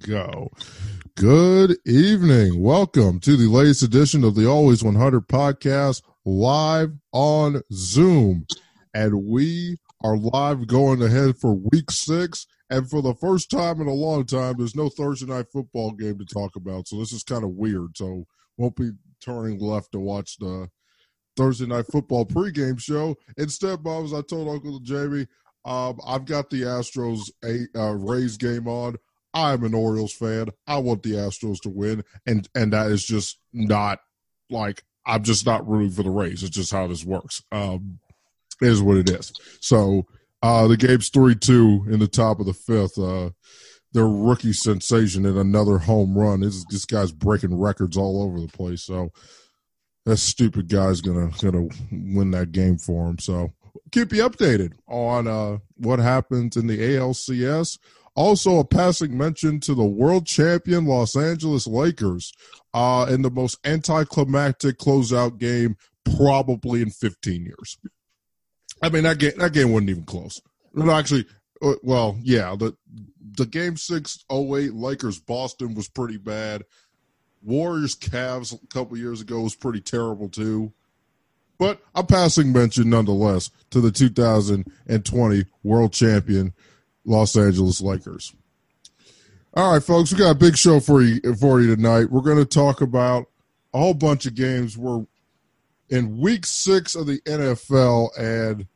go. Good evening. Welcome to the latest edition of the Always 100 podcast live on Zoom. And we are live going ahead for week six. And for the first time in a long time, there's no Thursday night football game to talk about. So this is kind of weird. So won't be turning left to watch the Thursday night football pregame show. Instead, Bob, as I told Uncle Jamie, um, I've got the Astros eight, uh, Rays game on. I'm an Orioles fan. I want the Astros to win, and and that is just not like I'm just not rooting for the Rays. It's just how this works. Um, is what it is. So uh, the game's three two in the top of the fifth. Uh, their rookie sensation in another home run. This this guy's breaking records all over the place. So that stupid guy's gonna gonna win that game for him. So keep you updated on uh, what happens in the ALCS. Also, a passing mention to the world champion Los Angeles Lakers uh, in the most anticlimactic closeout game probably in 15 years. I mean, that game that game wasn't even close. No, actually, uh, well, yeah, the the game six oh eight Lakers Boston was pretty bad. Warriors Cavs a couple years ago was pretty terrible too. But I'm passing mention nonetheless to the 2020 world champion Los Angeles Lakers. All right, folks, we got a big show for you for you tonight. We're going to talk about a whole bunch of games. We're in week six of the NFL, and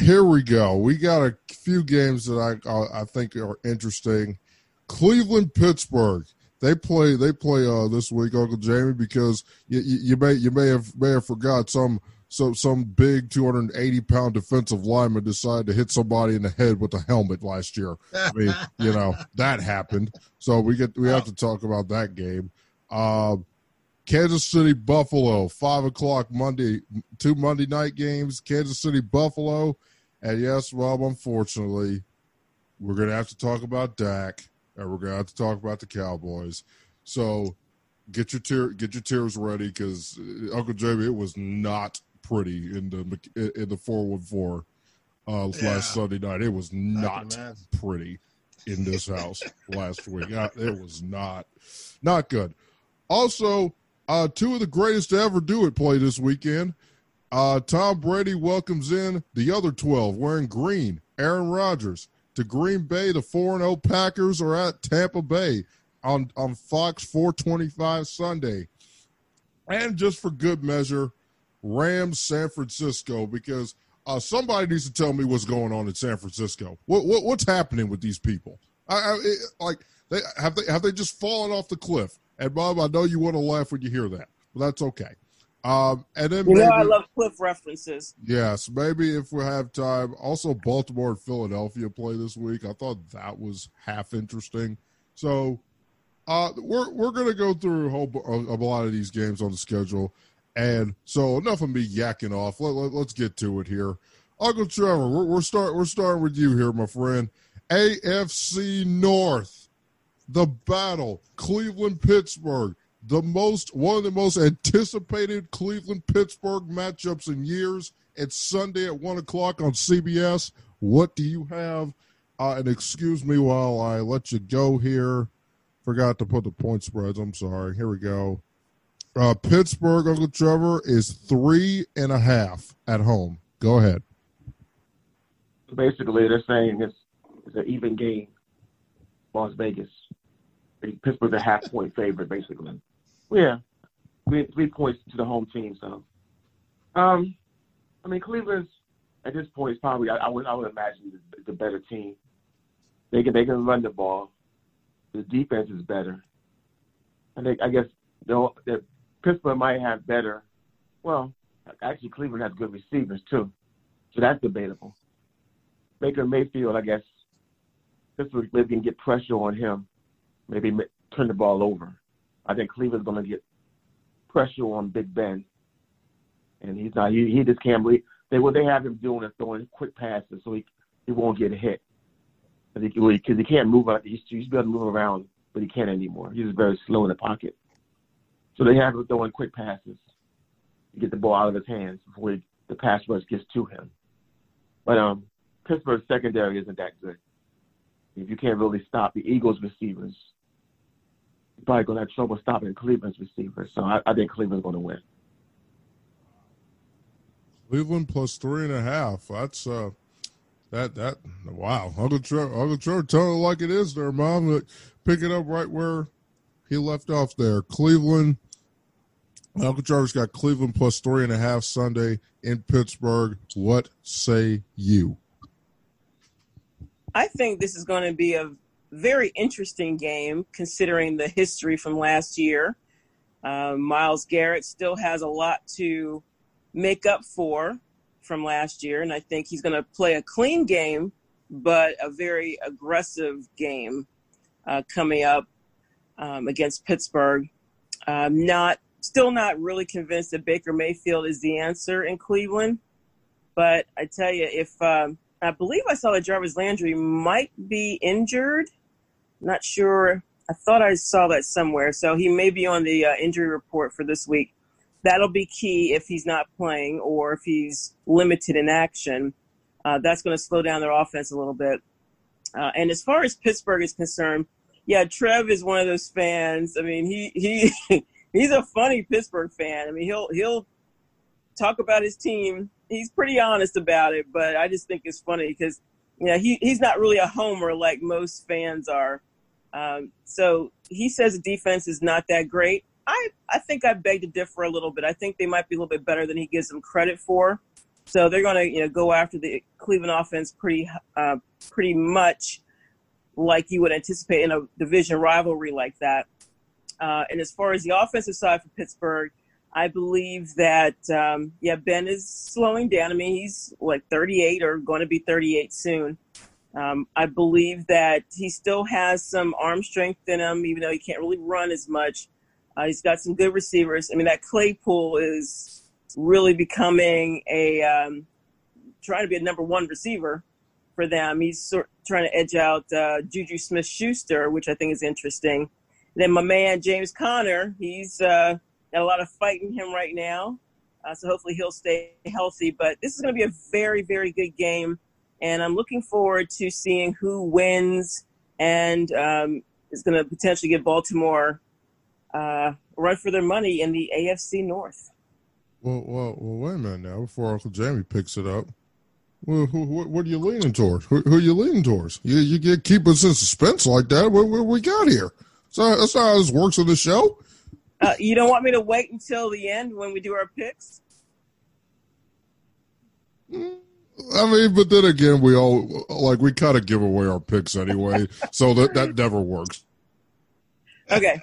here we go. We got a few games that I I think are interesting. Cleveland, Pittsburgh. They play. They play uh, this week, Uncle Jamie, because you, you, you may you may have may have forgot some some some big 280 pound defensive lineman decided to hit somebody in the head with a helmet last year. I mean, you know that happened. So we get we have to talk about that game. Uh, Kansas City Buffalo, five o'clock Monday, two Monday night games. Kansas City Buffalo, and yes, Rob, unfortunately, we're gonna have to talk about Dak and we're gonna have to talk about the Cowboys. So get your tear, get your tears ready because uh, Uncle Jamie, it was not pretty in the in the four one four uh, last Sunday night. It was not pretty in this house last week. It was not not good. Also, uh, two of the greatest to ever do it play this weekend. Uh, Tom Brady welcomes in the other 12 wearing green. Aaron Rodgers to Green Bay. The 4 0 Packers are at Tampa Bay on, on Fox 425 Sunday. And just for good measure, Rams San Francisco because uh, somebody needs to tell me what's going on in San Francisco. What, what what's happening with these people? I, I it, like they have they have they just fallen off the cliff? And Bob, I know you want to laugh when you hear that, but that's okay. Um, and then you maybe, know I love cliff references. Yes, maybe if we have time. Also, Baltimore and Philadelphia play this week. I thought that was half interesting. So, uh, we're we're gonna go through a whole a, a lot of these games on the schedule, and so enough of me yakking off. Let, let, us get to it here. Uncle Trevor, we're, we're start we're starting with you here, my friend. AFC North, the battle, Cleveland Pittsburgh the most one of the most anticipated Cleveland Pittsburgh matchups in years. It's Sunday at one o'clock on CBS. What do you have? Uh, and excuse me while I let you go here. Forgot to put the point spreads. I'm sorry. Here we go. Uh, Pittsburgh, Uncle Trevor, is three and a half at home. Go ahead. Basically, they're saying it's, it's an even game. Las Vegas. Pittsburgh's a half point favorite, basically. Yeah, three three points to the home team. So, um, I mean, Cleveland's at this point is probably I, I would I would imagine the, the better team. They can they can run the ball. The defense is better. I think I guess they'll, that Pittsburgh might have better. Well, actually, Cleveland has good receivers too, so that's debatable. Baker Mayfield, I guess, Pittsburgh maybe can get pressure on him, maybe turn the ball over. I think Cleveland's going to get pressure on Big Ben, and he's not. He, he just can't believe they what they have him doing is throwing quick passes so he he won't get hit because he, he, can't move. He's he's able to move around, but he can't anymore. He's very slow in the pocket. So they have him throwing quick passes to get the ball out of his hands before he, the pass rush gets to him. But um, Pittsburgh's secondary isn't that good. if you can't really stop the Eagles receivers, you're probably gonna have trouble stopping Cleveland's receivers. So I, I think Cleveland's gonna win. Cleveland plus three and a half. That's uh, that that wow. Uncle Trevor, Uncle Trevor, tell it like it is, there, Mom. Pick it up right where he left off there. Cleveland. Uncle Trevor's got Cleveland plus three and a half Sunday in Pittsburgh. What say you? I think this is going to be a very interesting game considering the history from last year. Uh, Myles Garrett still has a lot to make up for from last year, and I think he's going to play a clean game, but a very aggressive game uh, coming up um, against Pittsburgh. I'm not still not really convinced that Baker Mayfield is the answer in Cleveland, but I tell you, if um, I believe I saw that Jarvis Landry might be injured. Not sure. I thought I saw that somewhere. So he may be on the uh, injury report for this week. That'll be key if he's not playing or if he's limited in action. Uh, that's going to slow down their offense a little bit. Uh, and as far as Pittsburgh is concerned, yeah, Trev is one of those fans. I mean, he he he's a funny Pittsburgh fan. I mean, he'll he'll talk about his team he's pretty honest about it, but I just think it's funny because yeah, he he's not really a homer like most fans are. Um, so he says the defense is not that great. I I think I beg to differ a little bit. I think they might be a little bit better than he gives them credit for. So they're going to you know go after the Cleveland offense pretty uh, pretty much like you would anticipate in a division rivalry like that. Uh, and as far as the offensive side for Pittsburgh, I believe that um, yeah, Ben is slowing down. I mean, he's like 38 or going to be 38 soon. Um, I believe that he still has some arm strength in him, even though he can't really run as much. Uh, he's got some good receivers. I mean, that Claypool is really becoming a um, trying to be a number one receiver for them. He's sort of trying to edge out uh, Juju Smith Schuster, which I think is interesting. Then my man James Conner, he's uh, Got a lot of fight in him right now. Uh, so hopefully he'll stay healthy. But this is going to be a very, very good game. And I'm looking forward to seeing who wins and um, is going to potentially give Baltimore uh, run for their money in the AFC North. Well, well, well, wait a minute now before Uncle Jamie picks it up. Well, who, who, what are you leaning towards? Who, who, are you leaning towards? You, you get keep us in suspense like that. What, what we got here? So that's how this works on the show. Uh, you don't want me to wait until the end when we do our picks? I mean, but then again, we all like we kind of give away our picks anyway, so that that never works. Okay.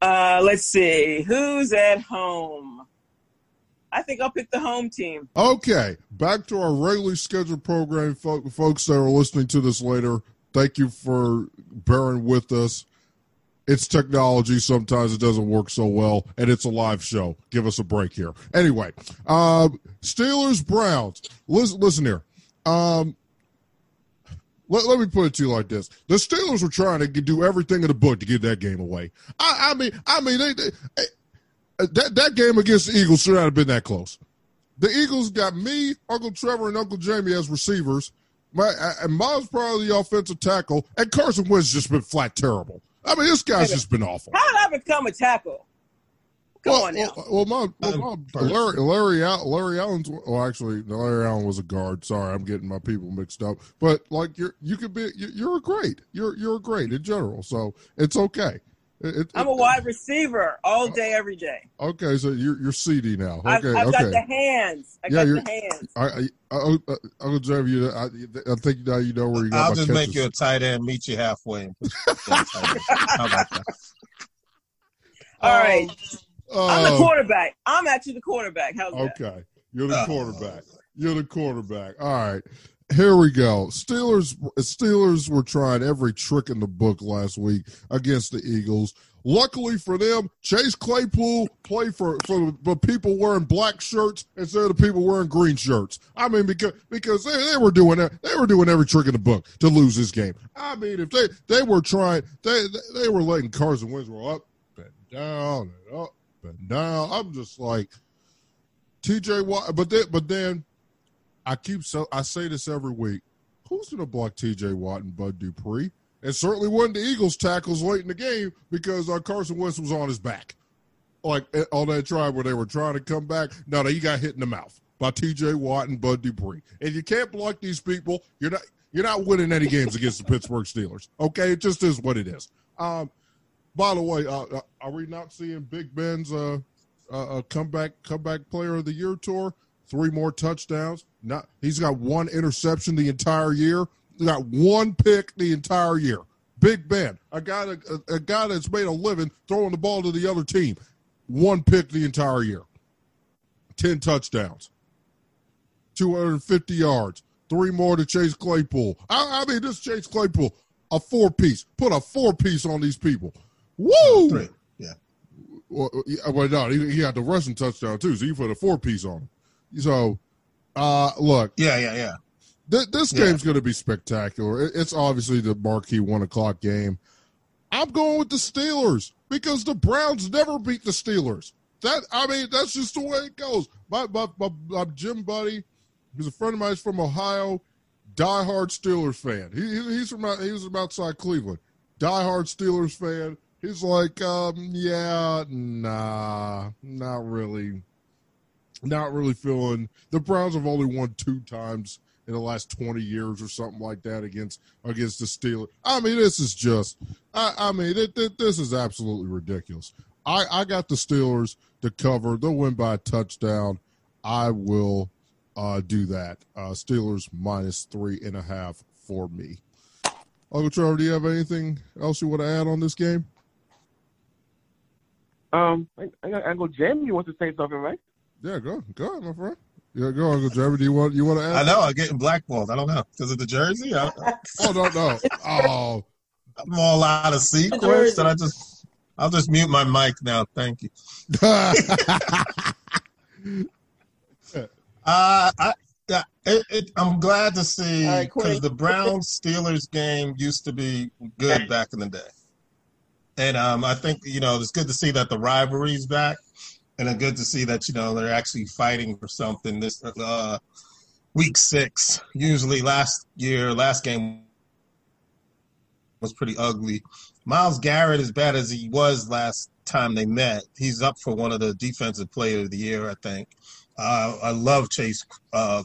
Uh, let's see who's at home. I think I'll pick the home team. Okay, back to our regularly scheduled program, folks that are listening to this later. Thank you for bearing with us it's technology. Sometimes it doesn't work so well, and it's a live show. Give us a break here. Anyway, um, Steelers Browns. Listen, listen here. Um, let, let me put it to you like this: the Steelers were trying to do everything in the book to give that game away. I, I mean, I mean, they, they, that that game against the Eagles should not have been that close. The Eagles got me, Uncle Trevor, and Uncle Jamie as receivers. My, and Miles probably the offensive tackle, and Carson Wentz just been flat terrible. I mean, this guy's just been awful. How did I become a tackle? Come well, on now. Well, well, my, well um, my, Larry, Larry, Larry Allen's. Well, actually, Larry Allen was a guard. Sorry, I'm getting my people mixed up. But like, you're you could be. You're a great. You're you're a great in general. So it's okay. It, I'm a wide receiver all day, every day. Okay, so you're you're CD now. Okay, I've, I've okay. got the hands. I yeah, got the hands. I, I, I, I, will drive you. I, I think now you know where you got. I'll just catches. make you a tight end, meet you halfway. How about that? All right. Uh, I'm the uh, quarterback. I'm actually the quarterback. How's okay. that? Okay, you're the uh, quarterback. You're the quarterback. All right. Here we go. Steelers Steelers were trying every trick in the book last week against the Eagles. Luckily for them, Chase Claypool played for, for the people wearing black shirts instead of the people wearing green shirts. I mean, because because they, they were doing they were doing every trick in the book to lose this game. I mean, if they they were trying, they they were letting Carson Wentz roll up and down and up and down. I'm just like TJ Watt, but then but then I keep so I say this every week. who's going to block T.J. Watt and Bud Dupree? And certainly wasn't the Eagles' tackles late in the game because uh, Carson Wentz was on his back, like eh, on that drive where they were trying to come back. No, no, he got hit in the mouth by T.J. Watt and Bud Dupree. And you can't block these people. You're not you're not winning any games against the Pittsburgh Steelers. Okay, it just is what it is. Um, by the way, uh, uh are we not seeing Big Ben's uh, uh, comeback comeback player of the year tour? Three more touchdowns. Not he's got one interception the entire year. He got one pick the entire year. Big Ben, a guy a, a guy that's made a living throwing the ball to the other team. One pick the entire year. Ten touchdowns. 250 yards. Three more to Chase Claypool. I, I mean, this Chase Claypool, a four piece. Put a four piece on these people. Woo! Three. Yeah. Well, well no, he, he, had the rushing touchdown too, so you put a four piece on him. So, uh, look. Yeah, yeah, yeah. Th- this game's yeah. going to be spectacular. It's obviously the marquee one o'clock game. I'm going with the Steelers because the Browns never beat the Steelers. That I mean, that's just the way it goes. My my, my, my gym buddy He's a friend of mine. He's from Ohio. Diehard Steelers fan. He, he's from he's from outside Cleveland. Diehard Steelers fan. He's like, um, yeah, nah, not really, not really feeling. The Browns have only won two times in the last twenty years or something like that against against the Steelers. I mean, this is just, I, I mean, it, it, this is absolutely ridiculous. I, I got the Steelers to cover. They'll win by a touchdown. I will uh, do that. Uh, Steelers minus three and a half for me. Uncle Trevor, do you have anything else you want to add on this game? Um, Uncle Jamie wants to say something, right? Yeah, go, go ahead, my friend. Yeah, go, Uncle Trevor. Do you want you want to add? I know I'm getting blackballed. I don't know because of the jersey. I, oh no, no. Oh, I'm all out of sequence, and I just I'll just mute my mic now. Thank you. Uh, I, yeah, it, it, I'm glad to see because right, the Browns Steelers game used to be good back in the day, and um, I think you know it's good to see that the rivalry's back, and it's good to see that you know they're actually fighting for something. This uh, week six, usually last year, last game was pretty ugly. Myles Garrett, as bad as he was last time they met, he's up for one of the defensive player of the year, I think. Uh, I love Chase uh,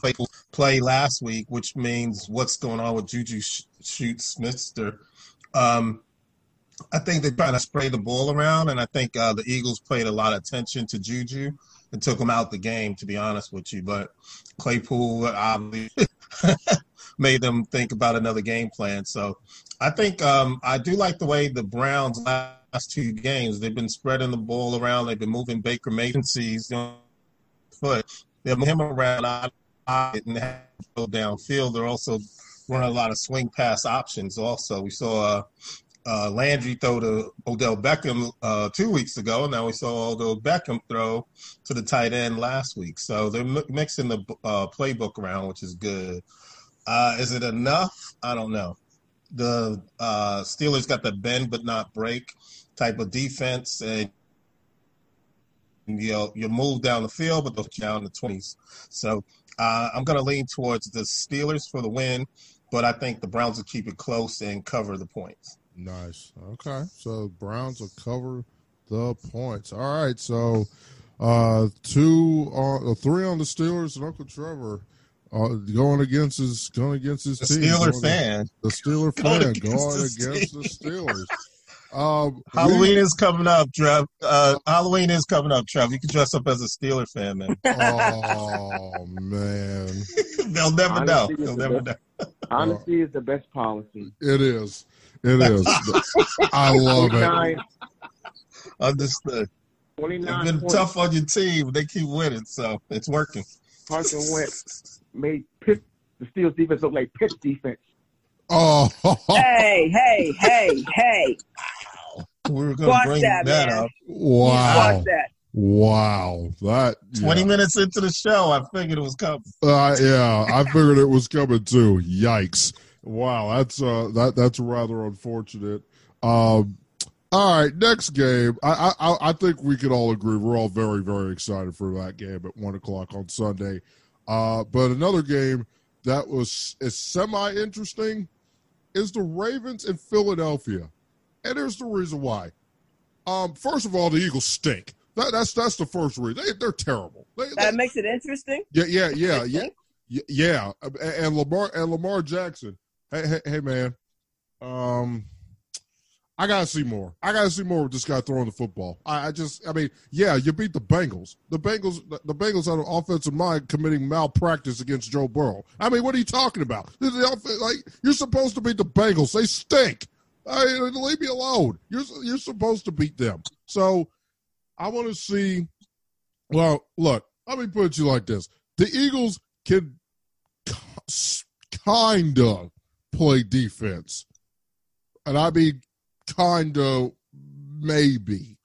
play last week, which means what's going on with Juju Shoot Smithster. Um, I think they're trying to spray the ball around, and I think uh, the Eagles paid a lot of attention to Juju and took him out the game, to be honest with you. But Claypool obviously made them think about another game plan. So I think um, I do like the way the Browns last two games they've been spreading the ball around. They've been moving Baker Mayfield's foot. They move him around and go downfield. They're also running a lot of swing pass options. Also, we saw uh, uh, Landry throw to Odell Beckham uh, two weeks ago. Now we saw Odell Beckham throw to the tight end last week. So they're mixing the uh, playbook around, which is good. Uh, is it enough? I don't know. The uh, Steelers got the bend but not break type of defense, and you know, you move down the field, but they'll down the 20s. So uh, I'm going to lean towards the Steelers for the win, but I think the Browns will keep it close and cover the points. Nice. Okay. So Browns will cover the points. All right. So uh, two on uh, three on the Steelers and Uncle Trevor. Uh, going against his going against his the team. Steeler fan. The Steeler fan going against, going against the Steelers. Um, Halloween we, is coming up, Trev. Uh, Halloween is coming up, Trev. You can dress up as a Steeler fan, man. oh man, they'll never honesty know. They'll the never best, know. Honesty is the best policy. It is. It is. I love it. Understood. It's been points. tough on your team. They keep winning, so it's working. Carson Wentz made Pitt, the Steelers defense look like Pitt defense. Oh. hey, hey, hey, hey. We were going to bring that, that up. Wow. Watch that. Wow, that twenty minutes into the show, I figured it was coming. Uh, yeah, I figured it was coming too. Yikes! Wow, that's uh, that that's rather unfortunate. Um, all right, next game. I, I I think we can all agree we're all very very excited for that game at one o'clock on Sunday. Uh, but another game that was is semi interesting is the Ravens in Philadelphia, and here's the reason why. Um, first of all, the Eagles stink. That, that's that's the first reason. They, are terrible. They, that they, makes it interesting. Yeah, yeah, yeah, yeah, yeah. And Lamar and Lamar Jackson. Hey, hey, hey, man. Um, I gotta see more. I gotta see more with this guy throwing the football. I, I, just, I mean, yeah, you beat the Bengals. The Bengals, the Bengals had an offensive mind committing malpractice against Joe Burrow. I mean, what are you talking about? Like you're supposed to beat the Bengals. They stink. I leave me alone. You're you're supposed to beat them. So I want to see. Well, look, let me put you like this: the Eagles can kind of play defense, and I mean kind of maybe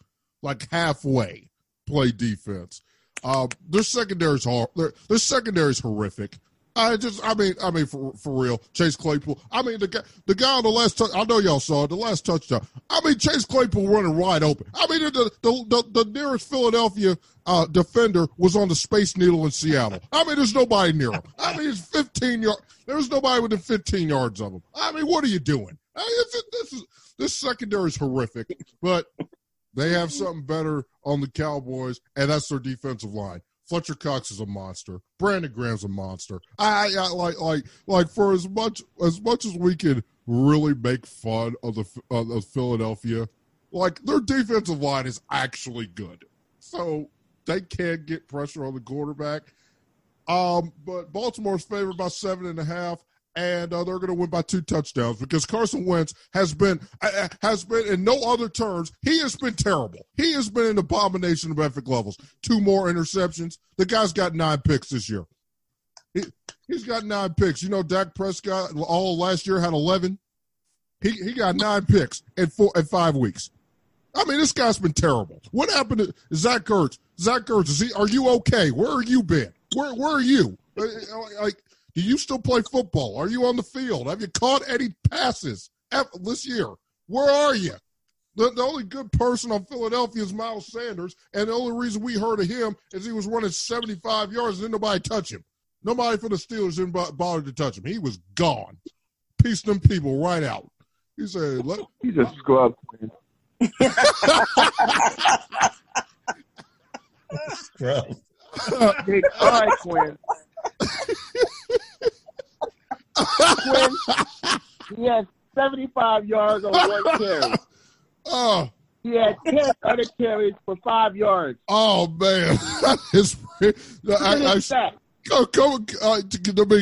like halfway play defense. Uh, their secondary's hor- their, their secondary's horrific. I just, I mean, I mean, for for real, Chase Claypool. I mean, the guy, the guy on the last, touch, I know y'all saw it, the last touchdown. I mean, Chase Claypool running wide open. I mean, the the the, the nearest Philadelphia uh, defender was on the Space Needle in Seattle. I mean, there's nobody near him. I mean, it's 15 yards. There's nobody within 15 yards of him. I mean, what are you doing? I mean, this is this secondary is horrific, but they have something better on the Cowboys, and that's their defensive line. Fletcher Cox is a monster. Brandon Graham's a monster. I, I like like like for as much as much as we can really make fun of the of Philadelphia, like their defensive line is actually good, so they can get pressure on the quarterback. Um, but Baltimore's favored by seven and a half and uh, they're going to win by two touchdowns because Carson Wentz has been uh, uh, has been in no other terms. He has been terrible. He has been an abomination of epic levels. Two more interceptions. The guy's got nine picks this year. He, he's got nine picks. You know, Dak Prescott all last year had eleven. He he got nine picks in four in five weeks. I mean, this guy's been terrible. What happened to Zach Ertz? Zach Ertz, is he? Are you okay? Where are you been? Where where are you? Uh, like do you still play football? Are you on the field? Have you caught any passes this year? Where are you? The, the, only good person on Philadelphia is Miles Sanders, and the only reason we heard of him is he was running 75 yards and then nobody touch him. Nobody for the Steelers didn't bother to touch him. He was gone. Pieced them people right out. He said, Let, He's a scrub. scrub. all right, Quinn. Quinn, he had 75 yards on one carry. Oh. He had 10 other carries for five yards. Oh, man. That is, I, I, Go, go, uh,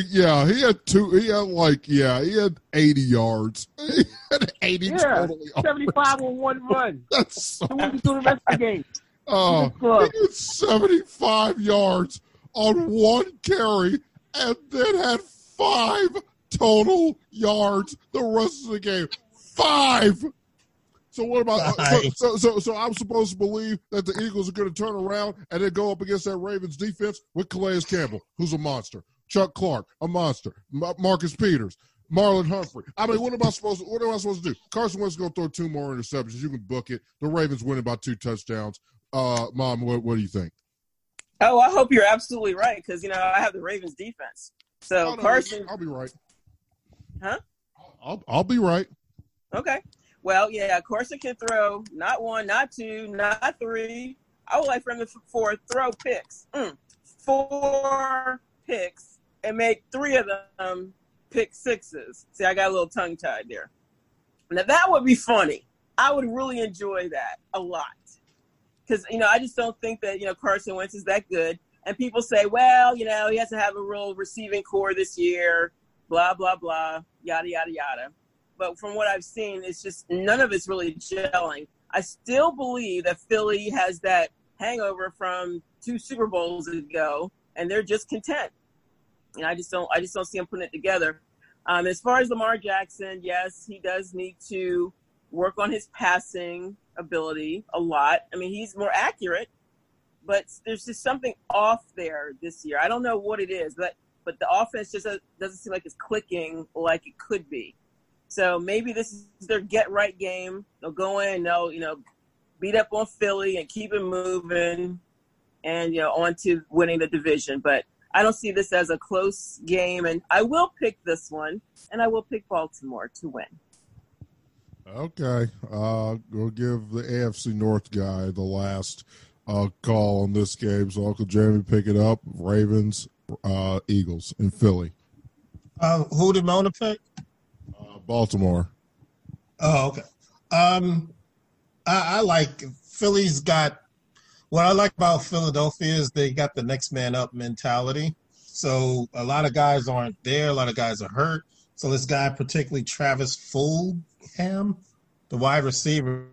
yeah, he had two. He had like, yeah, he had eighty yards. He had eighty yeah, totally. Seventy-five on one run. That's so. So what do the rest of the game? Oh, he had seventy-five yards on one carry, and then had five total yards the rest of the game. Five. So what about so, so, so so I'm supposed to believe that the Eagles are going to turn around and then go up against that Ravens defense with Calais Campbell, who's a monster, Chuck Clark, a monster, Marcus Peters, Marlon Humphrey. I mean, what am I supposed to, what am I supposed to do? Carson Wentz going to throw two more interceptions. You can book it. The Ravens winning by two touchdowns. Uh, Mom, what, what do you think? Oh, I hope you're absolutely right because you know I have the Ravens defense. So no, Carson, I'll be right. Huh? I'll I'll be right. Okay. Well, yeah, Carson can throw not one, not two, not three. I would like for him to four throw picks. Mm. Four picks and make three of them pick sixes. See, I got a little tongue tied there. Now that would be funny. I would really enjoy that a lot. Because, you know, I just don't think that, you know, Carson Wentz is that good. And people say, well, you know, he has to have a real receiving core this year blah blah blah, yada yada yada. But from what I've seen, it's just none of it's really gelling. I still believe that Philly has that hangover from two Super Bowls ago, and they're just content. And I just don't, I just don't see them putting it together. Um, as far as Lamar Jackson, yes, he does need to work on his passing ability a lot. I mean, he's more accurate, but there's just something off there this year. I don't know what it is, but but the offense just doesn't seem like it's clicking like it could be. So maybe this is their get right game. They'll go in, they'll you know beat up on Philly and keep it moving, and you know on to winning the division. But I don't see this as a close game, and I will pick this one, and I will pick Baltimore to win. Okay, uh, we'll give the AFC North guy the last uh, call on this game. So Uncle Jeremy pick it up. Ravens, uh, Eagles in Philly. Uh, who did Mona pick? Uh, Baltimore. Oh, okay. Um, I, I like Philly's got what I like about Philadelphia is they got the next man up mentality. So a lot of guys aren't there. A lot of guys are hurt. So this guy, particularly Travis Fulgham, the wide receiver,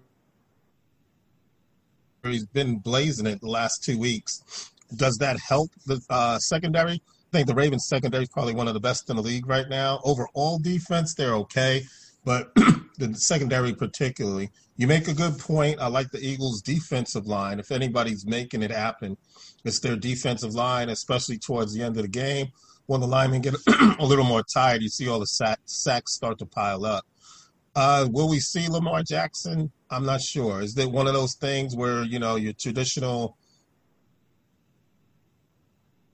he's been blazing it the last two weeks. Does that help the uh, secondary? I think the Ravens secondary is probably one of the best in the league right now. Overall defense, they're okay, but the secondary particularly. You make a good point. I like the Eagles' defensive line. If anybody's making it happen, it's their defensive line, especially towards the end of the game. When the linemen get a little more tired, you see all the sack, sacks start to pile up. Uh, will we see Lamar Jackson? I'm not sure. Is it one of those things where you know your traditional,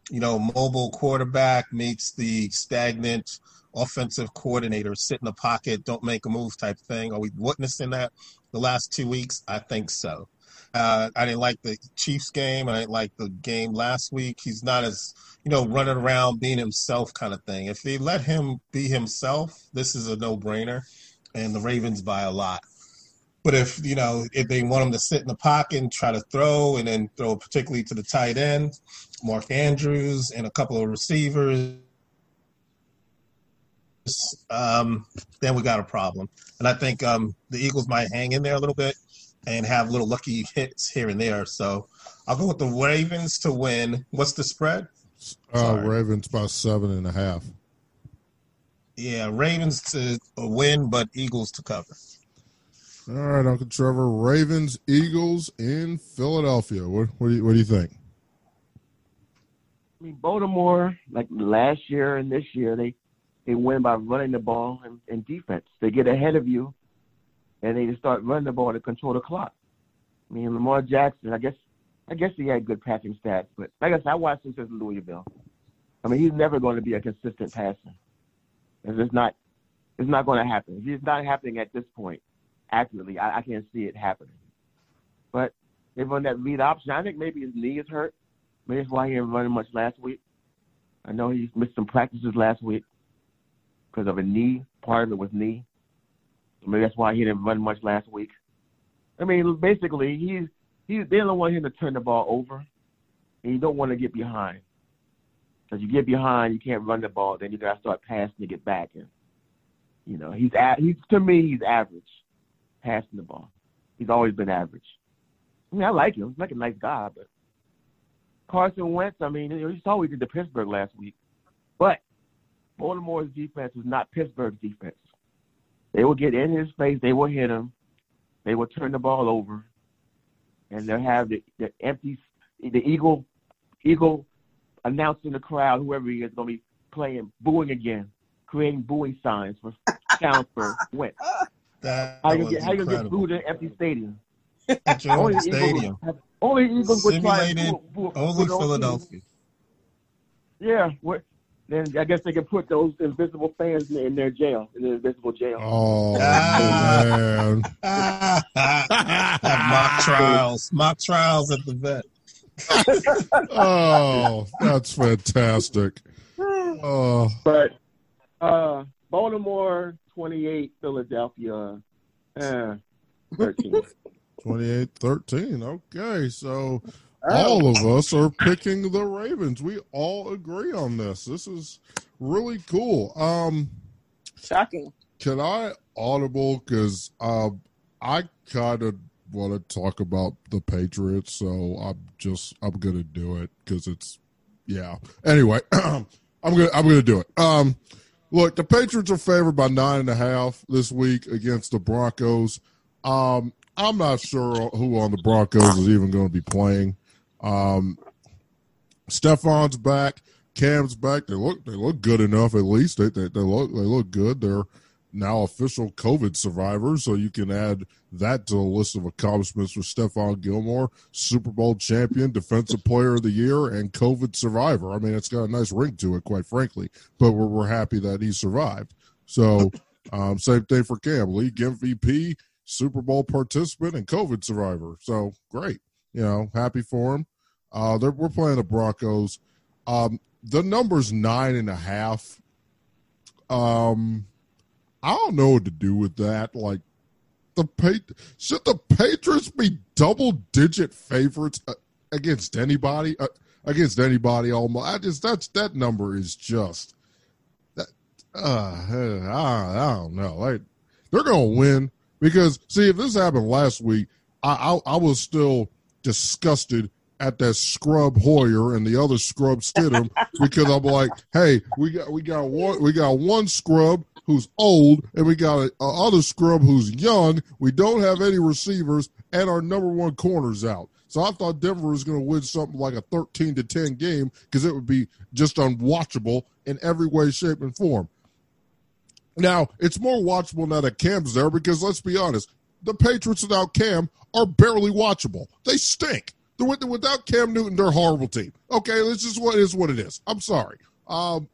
you know, mobile quarterback meets the stagnant offensive coordinator, sit in the pocket, don't make a move type thing? Are we witnessing that the last two weeks? I think so. Uh, I didn't like the Chiefs game. I didn't like the game last week. He's not as, you know, running around being himself kind of thing. If they let him be himself, this is a no brainer. And the Ravens by a lot. But if, you know, if they want him to sit in the pocket and try to throw and then throw particularly to the tight end, Mark Andrews and a couple of receivers, um, then we got a problem. And I think um, the Eagles might hang in there a little bit and have little lucky hits here and there. So I'll go with the Ravens to win. What's the spread? Uh, Ravens by seven and a half. Yeah, Ravens to win, but Eagles to cover. All right, Uncle Trevor. Ravens, Eagles in Philadelphia. What, what, do you, what do you think? I mean, Baltimore, like last year and this year, they they win by running the ball and, and defense. They get ahead of you, and they just start running the ball to control the clock. I mean, Lamar Jackson, I guess, I guess he had good passing stats, but like I said, I watched him since Louisville. I mean, he's never going to be a consistent passer. It's just not, it's not going to happen. It's not happening at this point accurately. I, I can't see it happening. But they run that lead option. I think maybe his knee is hurt. Maybe that's why he didn't run much last week. I know he missed some practices last week because of a knee. Part of it was knee. So maybe that's why he didn't run much last week. I mean, basically, he's he's they don't want him to turn the ball over, and you don't want to get behind. Because you get behind, you can't run the ball. Then you got to start passing to get back. And you know, he's at, he's to me he's average passing the ball. He's always been average. I mean, I like him. He's like a nice guy, but Carson Wentz. I mean, you saw what he did to Pittsburgh last week, but Baltimore's defense was not Pittsburgh's defense. They will get in his face, they will hit him, they will turn the ball over, and they'll have the, the empty the eagle eagle announcing the crowd, whoever he is, going to be playing booing again, creating booing signs for sounds for Wentz. That how you get how you get booed in empty stadium? At your own stadium. Eagles, only Eagles would try Simulated boo, boo, only boo Philadelphia. Yeah, what, then I guess they can put those invisible fans in their jail, in the invisible jail. Oh man! Mock trials, mock trials at the vet. oh, that's fantastic. Oh, But uh, Baltimore 28, Philadelphia uh, 13. 28-13. Okay, so all of us are picking the Ravens. We all agree on this. This is really cool. Um, Shocking. can I audible because uh, I kind of want to talk about the Patriots, so I'm just I'm gonna do it because it's yeah. Anyway, I'm gonna I'm gonna do it. Um, look, the Patriots are favored by nine and a half this week against the Broncos. Um, I'm not sure who on the Broncos is even going to be playing. Um, Stephon's back. Cam's back. They look they look good enough at least. They they, they look they look good. They're now official COVID survivor, so you can add that to the list of accomplishments for Stephon Gilmore, Super Bowl champion, Defensive Player of the Year, and COVID survivor. I mean, it's got a nice ring to it, quite frankly. But we're we're happy that he survived. So, um, same thing for Cam, league MVP, Super Bowl participant, and COVID survivor. So great, you know, happy for him. Uh, we're playing the Broncos. Um, the number's nine and a half. Um, I don't know what to do with that. Like the pay, should the Patriots be double digit favorites uh, against anybody? Uh, against anybody almost. I just that's that number is just that. Uh, I, I don't know. Like they're gonna win because see if this happened last week, I I, I was still disgusted at that scrub Hoyer and the other scrub Stidham because I'm like, hey, we got we got one we got one scrub who's old, and we got a, a other scrub who's young. We don't have any receivers, and our number one corner's out. So I thought Denver was going to win something like a 13 to 10 game because it would be just unwatchable in every way, shape, and form. Now, it's more watchable now that Cam's there because let's be honest, the Patriots without Cam are barely watchable. They stink. Without Cam Newton, they're a horrible team. Okay, this is what is what it is. I'm sorry. Um,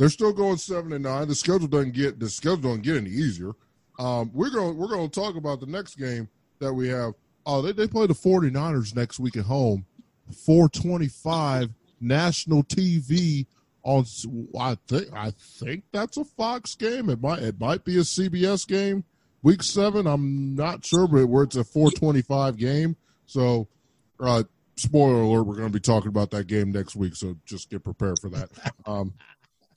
they're still going seven and nine. The schedule doesn't get the schedule doesn't get any easier. Um, we're going we're going to talk about the next game that we have. Oh, they, they play the 49ers next week at home. 425 national TV on I think I think that's a Fox game. It might it might be a CBS game. Week 7, I'm not sure but where it's a 425 game. So uh spoiler alert, we're going to be talking about that game next week, so just get prepared for that. Um,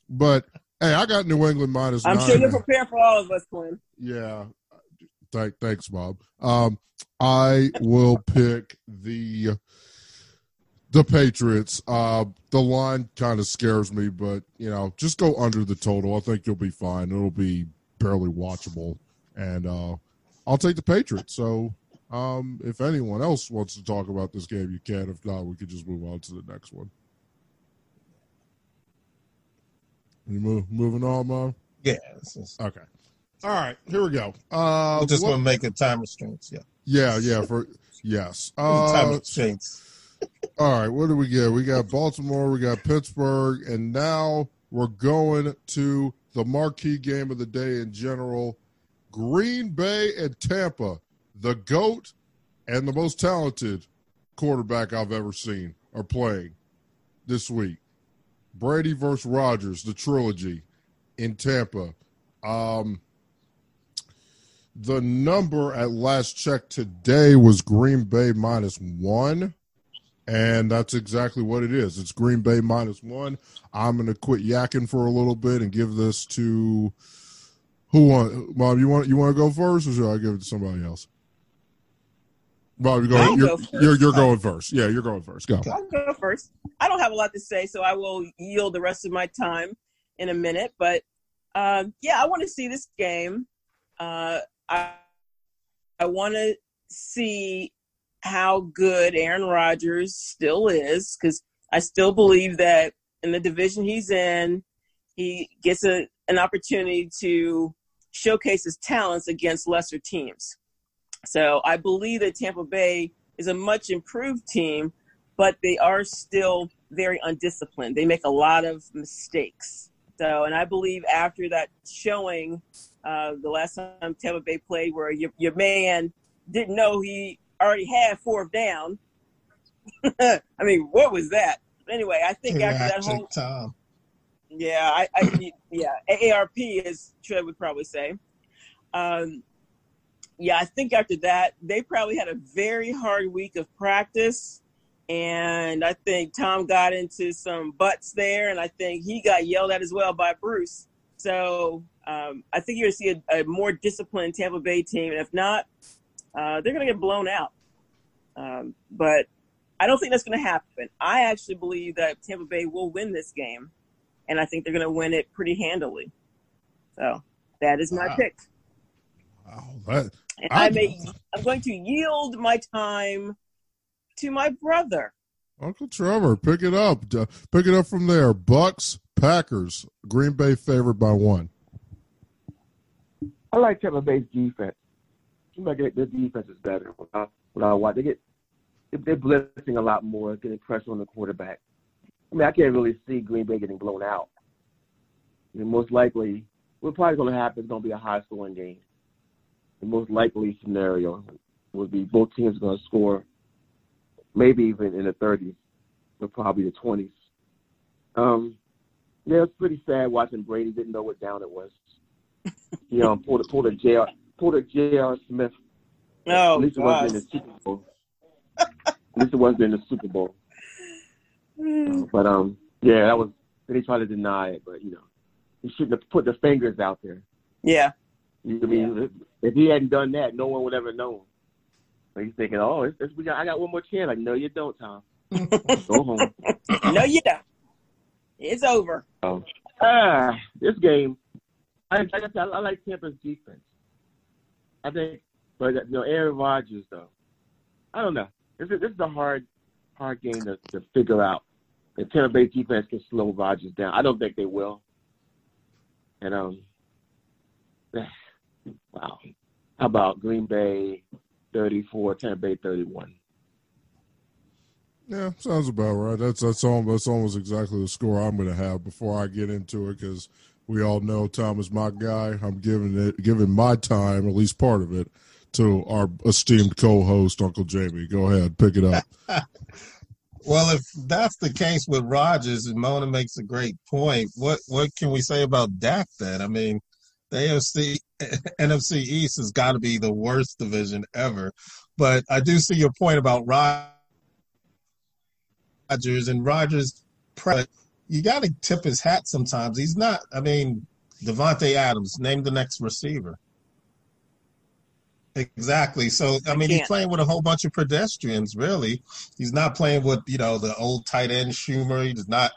but hey, I got New England minus. I'm nine. sure you're prepared for all of us, Quinn. Yeah. Th- thanks, Bob. Um, I will pick the the Patriots. Uh, the line kind of scares me, but you know, just go under the total. I think you'll be fine. It'll be barely watchable, and uh, I'll take the Patriots. So, um, if anyone else wants to talk about this game, you can. If not, we could just move on to the next one. You move, moving on, Mom? Yeah. Okay. All right, here we go. Uh, We're just going to make it time restraints. Yeah. Yeah, yeah. For yes. Uh, time restraints. all right. What do we get? We got Baltimore. We got Pittsburgh, and now we're going to the marquee game of the day in general: Green Bay and Tampa. The goat and the most talented quarterback I've ever seen are playing this week. Brady versus Rodgers, the trilogy in Tampa. Um, the number at last check today was Green Bay minus one. And that's exactly what it is. It's Green Bay minus one. I'm going to quit yakking for a little bit and give this to who want Mom, you want you want to go first or should I give it to somebody else? Bob, you're going. You're, go you're, you're, going first. Yeah, you're going first. Go. I'll go first. I don't have a lot to say, so I will yield the rest of my time in a minute. But um, yeah, I want to see this game. Uh, I I want to see how good Aaron Rodgers still is because I still believe that in the division he's in, he gets a, an opportunity to showcase his talents against lesser teams. So I believe that Tampa Bay is a much improved team, but they are still very undisciplined. They make a lot of mistakes. So, and I believe after that showing, uh, the last time Tampa Bay played, where your, your man didn't know he already had fourth down. I mean, what was that? Anyway, I think after that whole time. Yeah, I, I yeah, AARP as Trev would probably say. Um, yeah, I think after that, they probably had a very hard week of practice. And I think Tom got into some butts there, and I think he got yelled at as well by Bruce. So um, I think you're going to see a, a, more disciplined Tampa Bay team. And if not, uh, they're going to get blown out. Um, but I don't think that's going to happen. I actually believe that Tampa Bay will win this game, and I think they're going to win it pretty handily. So that is my wow. pick. Wow, that and I, I may I'm going to yield my time to my brother. Uncle Trevor, pick it up. Pick it up from there. Bucs, Packers, Green Bay favored by one. I like Tampa Bay's defense. Seems like their defense is better. When I, when I watch, they get they're blitzing a lot more, getting pressure on the quarterback. I mean, I can't really see Green Bay getting blown out. I mean, most likely, what's probably going to happen is going to be a high scoring game. The most likely scenario would be both teams going to score, maybe even in the 30s, but probably the 20s. Um, yeah, it's pretty sad watching Brady didn't know what down it was. you know, pulled a pulled a J.R. pulled a J.R. Smith. Oh, at least it wasn't in the Super Bowl. at least it wasn't in the Super Bowl. Uh, but um, yeah, that was. They tried to deny it, but you know, he shouldn't have put the fingers out there. Yeah. You know I mean, yeah. If he hadn't done that, no one would ever know. So he's thinking, oh, it's, it's, we got, I got one more chance. Like, no, you don't, Tom. Go home. no, you don't. It's over. Oh, ah, this game. I, like I said, I, I like Tampa's defense. I think, but you know, Aaron Rodgers though. I don't know. This is, this is a hard, hard game to, to figure out. The Tampa Bay defense can slow Rodgers down. I don't think they will. And um, wow. How about Green Bay 34, Tampa Bay 31? Yeah, sounds about right. That's that's almost that's almost exactly the score I'm going to have before I get into it because we all know Tom is my guy. I'm giving it giving my time, at least part of it, to our esteemed co-host Uncle Jamie. Go ahead, pick it up. well, if that's the case with Rodgers, and Mona makes a great point. What what can we say about Dak then? I mean, the AFC NFC East has got to be the worst division ever. But I do see your point about Rodgers and Rodgers, you got to tip his hat sometimes. He's not. I mean, Davante Adams, name the next receiver. Exactly. So I mean, he's playing with a whole bunch of pedestrians. Really, he's not playing with you know the old tight end Schumer. He's not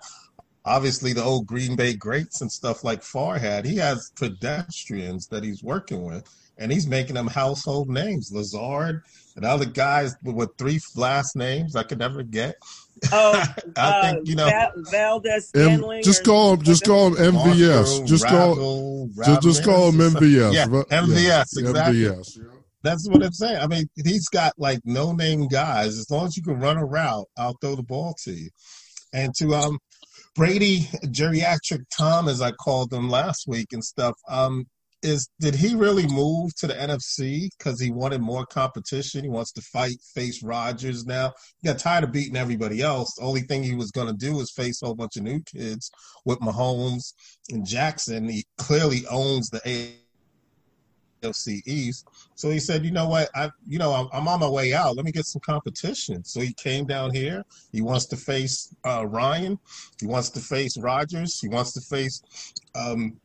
obviously the old Green Bay greats and stuff like Favre had. He has pedestrians that he's working with, and he's making them household names. Lazard and other guys with three last names I could never get. Oh, I uh, think you know Valdes M- Just call him. Just call him MVS. just call. just, just call him MVS. Yeah, MVS. Yeah, exactly. MVS. That's what I'm saying. I mean, he's got like no name guys. As long as you can run a route, I'll throw the ball to you. And to um Brady geriatric Tom, as I called him last week and stuff. Um, is did he really move to the NFC because he wanted more competition? He wants to fight, face Rodgers now. He got tired of beating everybody else. The only thing he was going to do was face a whole bunch of new kids with Mahomes and Jackson. He clearly owns the AFC East. So he said, you know what, I, you know, I'm, I'm on my way out. Let me get some competition. So he came down here. He wants to face uh, Ryan. He wants to face Rodgers. He wants to face um,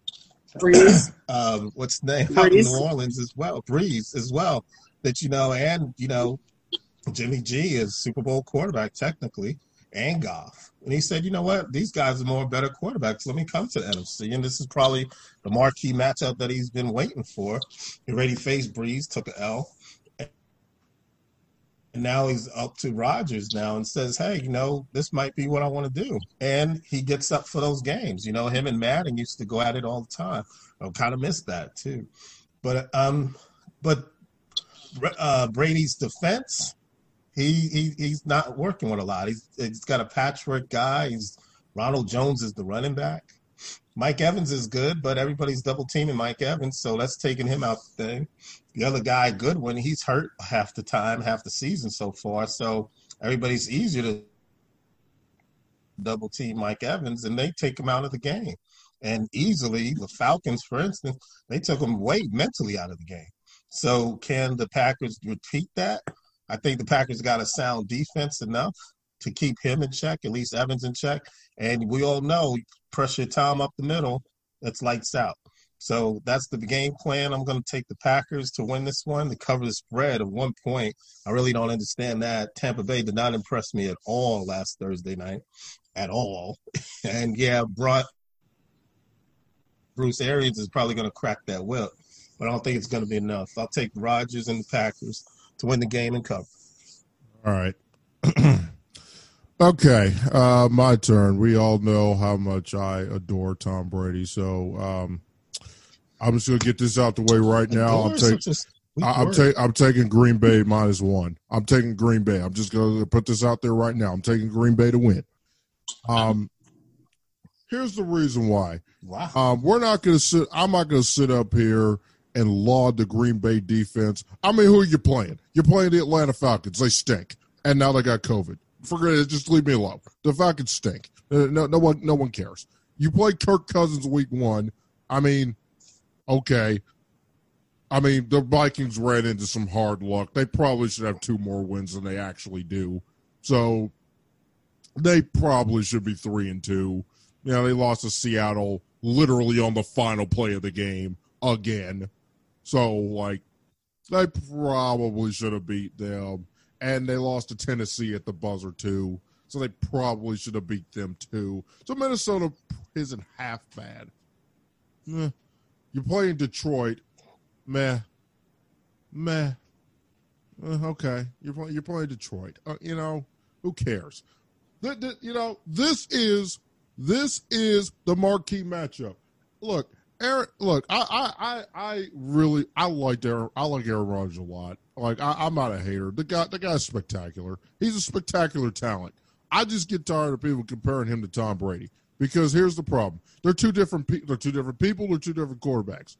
Brees. um, what's the name out in New Orleans as well, Brees as well. That you know, and you know, Jimmy G is Super Bowl quarterback technically, and Goff. And he said, you know what, these guys are more better quarterbacks. Let me come to the NFC, and this is probably the marquee matchup that he's been waiting for. He already faced Brees, took an L, and now he's up to Rodgers now and says, hey, you know, this might be what I want to do. And he gets up for those games. You know, him and Madden used to go at it all the time. I kind of miss that too. But um, but uh, Brady's defense, he, he he's not working with a lot. He's he's got a patchwork guy. He's Ronald Jones is the running back. Mike Evans is good, but everybody's double teaming Mike Evans, so that's taking him out the thing. The other guy, Godwin, he's hurt half the time, half the season so far. So everybody's easier to double team Mike Evans, and they take him out of the game. And easily, the Falcons, for instance, they took him way mentally out of the game. So can the Packers repeat that? I think the Packers got a sound defense enough to keep him in check, at least Evans in check. And we all know pressure Tom up the middle, that's lights out. So that's the game plan. I'm going to take the Packers to win this one to cover the spread of one point. I really don't understand that. Tampa Bay did not impress me at all last Thursday night, at all. And yeah, brought Bruce Arians is probably going to crack that whip, but I don't think it's going to be enough. I'll take Rodgers and the Packers to win the game and cover. All right. okay, uh, my turn. We all know how much I adore Tom Brady, so um, I'm just gonna get this out the way right now. I'm taking. I'm, ta- I'm taking Green Bay minus one. I'm taking Green Bay. I'm just going to put this out there right now. I'm taking Green Bay to win. Um, here's the reason why. Wow. Um, we're not going to sit. I'm not going to sit up here and laud the Green Bay defense. I mean, who are you playing? You're playing the Atlanta Falcons. They stink, and now they got COVID. Forget it. Just leave me alone. The Falcons stink. Uh, no, no one, no one cares. You play Kirk Cousins week one. I mean, okay. I mean, the Vikings ran into some hard luck. They probably should have two more wins than they actually do. So they probably should be three and two. You know, they lost to Seattle literally on the final play of the game again. So, like, they probably should have beat them. And they lost to Tennessee at the buzzer, too. So they probably should have beat them, too. So Minnesota isn't half bad. Eh. You're playing Detroit meh, meh. Uh, okay, you're you're playing Detroit. Uh, you know, who cares? The, the, you know, this is this is the marquee matchup. Look, Aaron. Look, I I I, I really I like Aaron. I like Aaron Rodgers a lot. Like I, I'm not a hater. The guy the guy's spectacular. He's a spectacular talent. I just get tired of people comparing him to Tom Brady because here's the problem: they're two different. Pe- they're two different people. They're two different quarterbacks.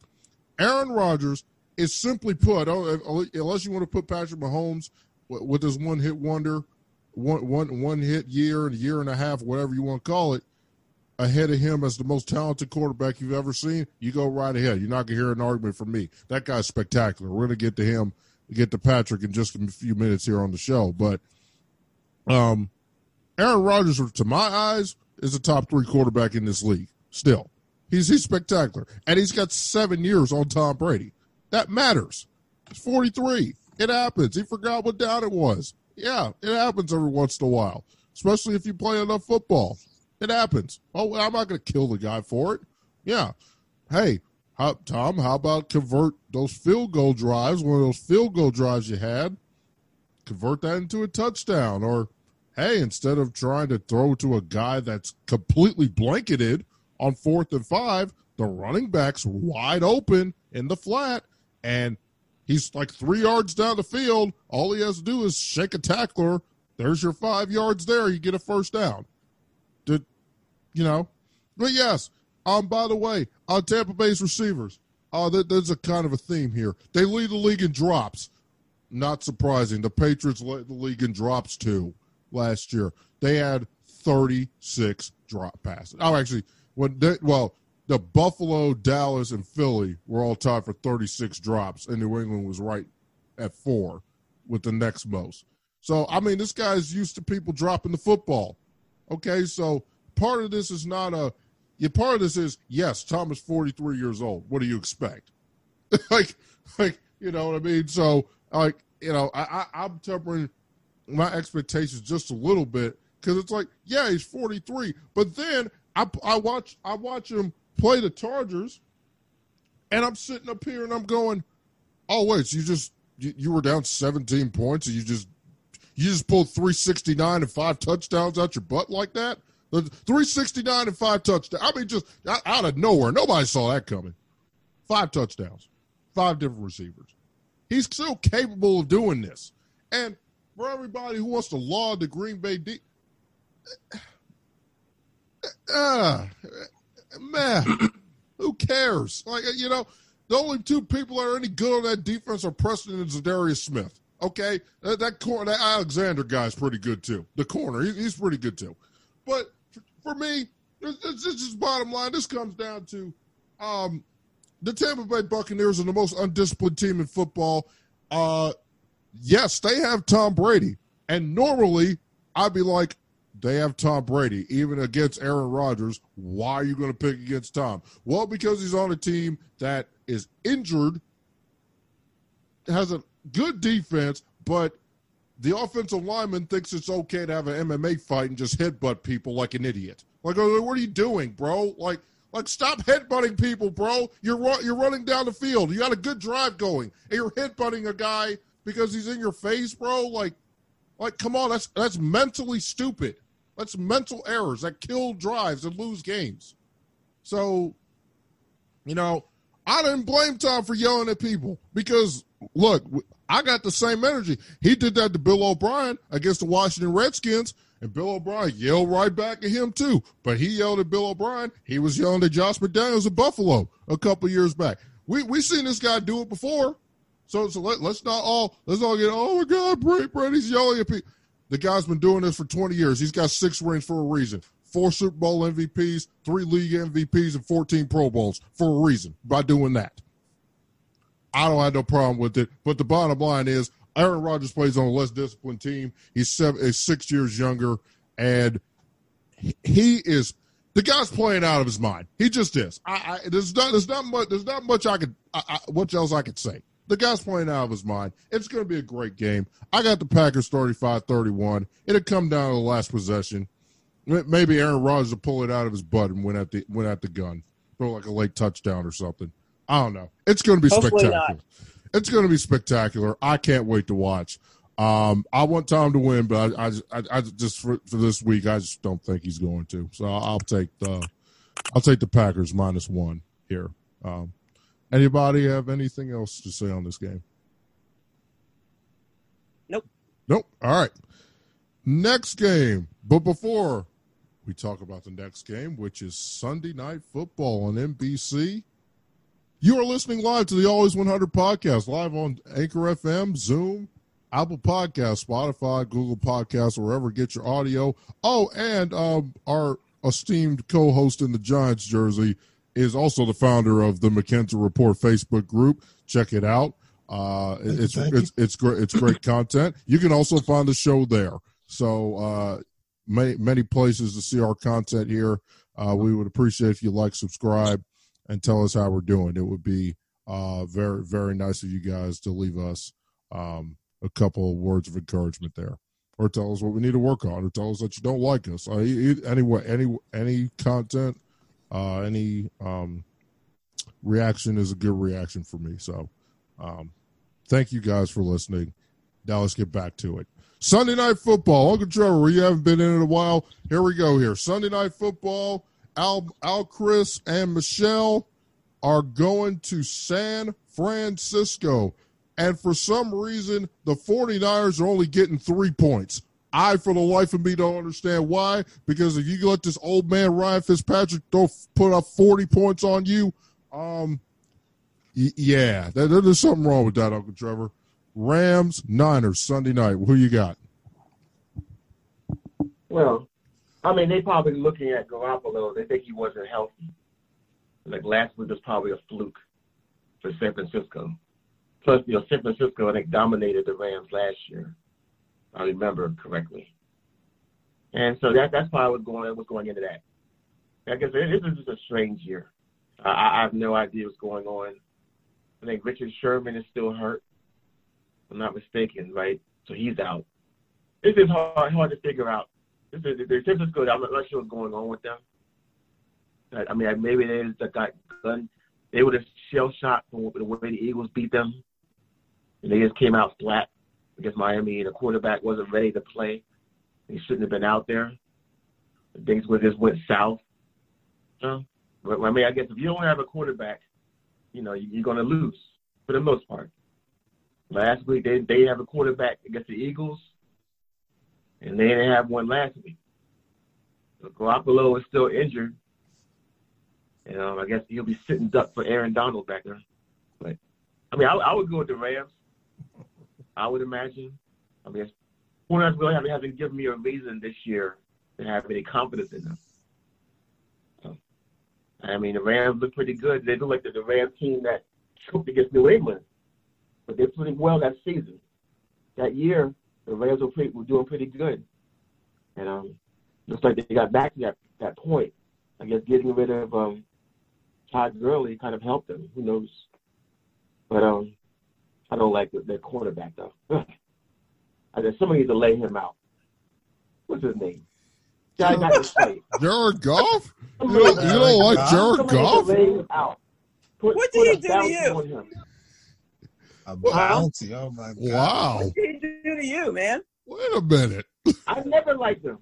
Aaron Rodgers is simply put, oh, unless you want to put Patrick Mahomes with his one hit wonder, one, one, one hit year and a year and a half, whatever you want to call it, ahead of him as the most talented quarterback you've ever seen, you go right ahead. You're not going to hear an argument from me. That guy's spectacular. We're going to get to him, get to Patrick in just a few minutes here on the show. But um, Aaron Rodgers, to my eyes, is a top three quarterback in this league still. He's he's spectacular, and he's got seven years on Tom Brady. That matters. He's 43. It happens. He forgot what down it was. Yeah, it happens every once in a while, especially if you play enough football. It happens. Oh, I'm not going to kill the guy for it. Yeah. Hey, how, Tom, how about convert those field goal drives, one of those field goal drives you had, convert that into a touchdown? Or, hey, instead of trying to throw to a guy that's completely blanketed, on fourth and five, the running back's wide open in the flat, and he's like three yards down the field. All he has to do is shake a tackler. There's your five yards there. You get a first down. You know? But yes. Um. By the way, on Tampa Bay's receivers, uh, there's a kind of a theme here. They lead the league in drops. Not surprising. The Patriots led the league in drops too last year. They had 36 drop passes. Oh, actually, when they, well, the Buffalo, Dallas, and Philly were all tied for 36 drops, and New England was right at four with the next most. So, I mean, this guy's used to people dropping the football. Okay, so part of this is not a. Yeah, part of this is yes, Tom is 43 years old. What do you expect? like, like you know what I mean? So, like, you know, I, I I'm tempering my expectations just a little bit because it's like, yeah, he's 43, but then I, I watch I watch him play the Chargers, and I'm sitting up here and I'm going, oh wait, so you just you, you were down 17 points and you just you just pulled 369 and five touchdowns out your butt like that? 369 and five touchdowns. I mean, just out of nowhere. Nobody saw that coming. Five touchdowns, five different receivers. He's still capable of doing this. And for everybody who wants to laud the Green Bay D, uh, man, who cares? Like, you know, the only two people that are any good on that defense are Preston and Za'Darius Smith. Okay, that, that corner, that Alexander guy's pretty good too. The corner, he, he's pretty good too. But for me, it's just bottom line. This comes down to um, the Tampa Bay Buccaneers are the most undisciplined team in football. Uh, yes, they have Tom Brady, and normally I'd be like, they have Tom Brady, even against Aaron Rodgers. Why are you going to pick against Tom? Well, because he's on a team that is injured, has a good defense, but the offensive lineman thinks it's okay to have an MMA fight and just headbutt people like an idiot. Like, oh, what are you doing, bro? Like, like stop headbutting people, bro. You're you're running down the field. You got a good drive going, and you're headbutting a guy because he's in your face, bro. Like, like come on, that's that's mentally stupid. That's mental errors that kill drives and lose games. So, you know, I didn't blame Tom for yelling at people because look, I got the same energy. He did that to Bill O'Brien against the Washington Redskins, and Bill O'Brien yelled right back at him too. But he yelled at Bill O'Brien. He was yelling at Josh McDaniels at Buffalo a couple years back. We we seen this guy do it before. So so let, us not all let's all get oh my God, Brady Brady's yelling at people. The guy's been doing this for 20 years. He's got six rings for a reason. Four Super Bowl MVPs, three league MVPs, and 14 Pro Bowls for a reason by doing that. I don't have no problem with it. But the bottom line is Aaron Rodgers plays on a less disciplined team. He's seven, he's six years younger, and he is the guy's playing out of his mind. He just is. I, I there's not there's not much there's not much I could I, I, what else I could say. The guy's playing out of his mind. It's going to be a great game. I got the Packers 35-31. It'll come down to the last possession. Maybe Aaron Rodgers will pull it out of his butt and win at the win at the gun, throw like a late touchdown or something. I don't know. It's going to be Hopefully spectacular. Not. It's going to be spectacular. I can't wait to watch. Um, I want Tom to win, but I, I, I just for, for, this week, I just don't think he's going to. So I'll, I'll take the, I'll take the Packers minus one here. Um, anybody have anything else to say on this game? Nope. Nope. All right. Next game, but before we talk about the next game, which is Sunday Night Football on NBC. You are listening live to the Always 100 podcast, live on Anchor FM, Zoom, Apple Podcast, Spotify, Google Podcasts, wherever get your audio. Oh, and um, our esteemed co-host in the Giants jersey is also the founder of the McKenzie Report Facebook group. Check it out. Uh, it's it's it's great. It's great content. You can also find the show there. So uh, many many places to see our content here. Uh, we would appreciate if you like, subscribe, and tell us how we're doing. It would be uh, very very nice of you guys to leave us um, a couple of words of encouragement there, or tell us what we need to work on, or tell us that you don't like us. Uh, anyway, any any content, uh, any um, reaction is a good reaction for me. So, um, thank you guys for listening. Now let's get back to it. Sunday night football. Uncle Trevor, you haven't been in, in a while. Here we go. Here, Sunday night football. Al, Al, Chris, and Michelle are going to San Francisco and for some reason, the 49ers are only getting three points. I, for the life of me, don't understand why. Because if you let this old man Ryan Fitzpatrick don't put up 40 points on you, um, y- yeah, there, there's something wrong with that, Uncle Trevor. Rams, Niners, Sunday night. Who you got? Well, I mean, they probably looking at Garoppolo. They think he wasn't healthy. Like last week was probably a fluke for San Francisco. Plus, you know, San Francisco, I think, dominated the Rams last year. I remember correctly. And so that that's I was going was going into that. I guess this is just a strange year. I, I have no idea what's going on. I think Richard Sherman is still hurt. I'm not mistaken, right? So he's out. This is hard hard to figure out. This is the San Francisco. I'm not sure what's going on with them. I mean, maybe they just got gun. They would have shell shot from the way the Eagles beat them and they just came out flat against Miami, the quarterback wasn't ready to play. He shouldn't have been out there. Things would just went south. So, but I mean, I guess if you don't have a quarterback, you know, you're going to lose for the most part. Last week they they have a quarterback against the Eagles, and they didn't have one last week. So Garoppolo is still injured. And um, I guess he'll be sitting duck for Aaron Donald back there. But I mean, I, I would go with the Rams. I would imagine. I mean, Hornets really haven't, haven't given me a reason this year to have any confidence in them. I mean, the Rams look pretty good. They look like the, Rams team that choked against New England, but they're playing well that season. That year, the Rams were, pretty, were doing pretty good, and um, looks like they got back to that that point. I guess getting rid of um, Todd Gurley kind of helped them. Who knows? But um, I don't like their quarterback though. I just somebody needs to lay him out. What's his name? Guy got to play. Jared Goff? You don't, you don't like Jared Goff? Lay him out. Put, what did he do to you? A bounty. Oh my god! Wow. What did he do to you, man? Wait a minute. I never liked him.